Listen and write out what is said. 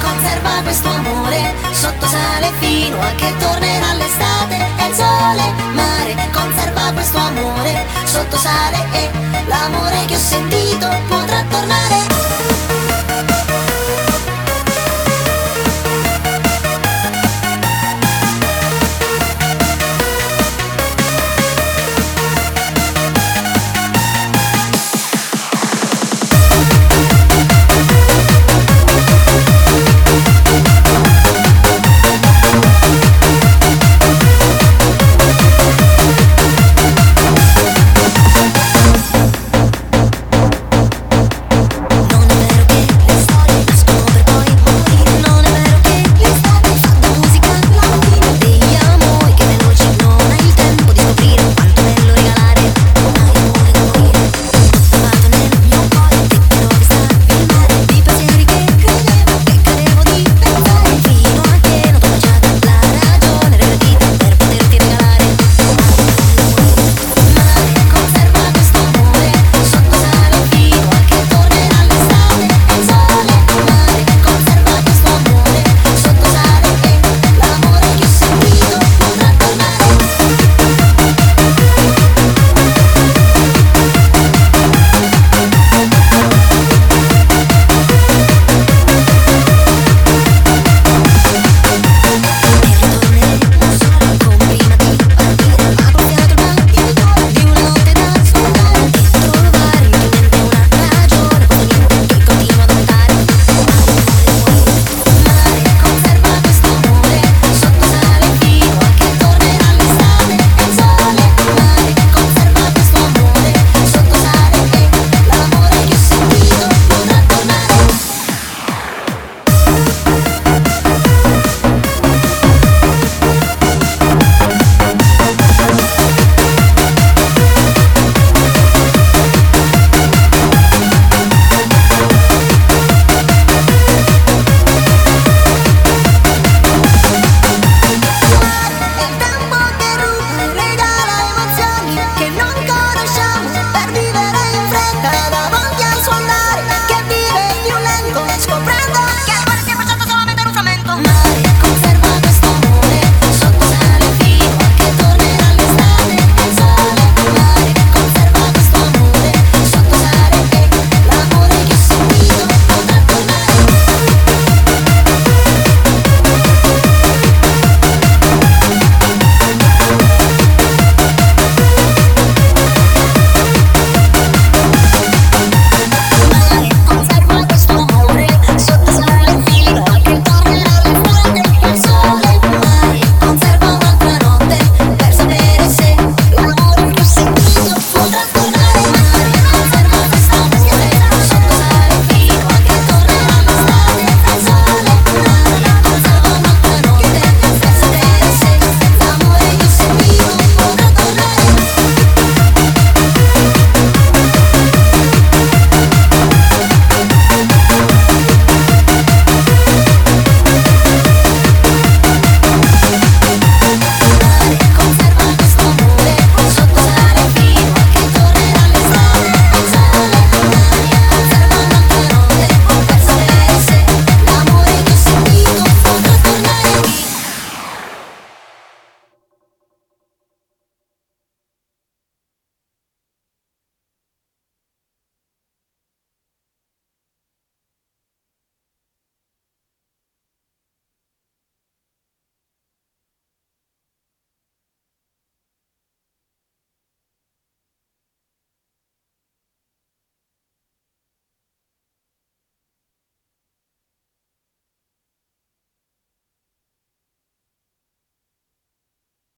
conserva questo amore. Sotto sale fino a che tornerà l'estate. E il sole, mare, conserva questo amore. Sotto sale e l'amore che ho sentito potrà tornare.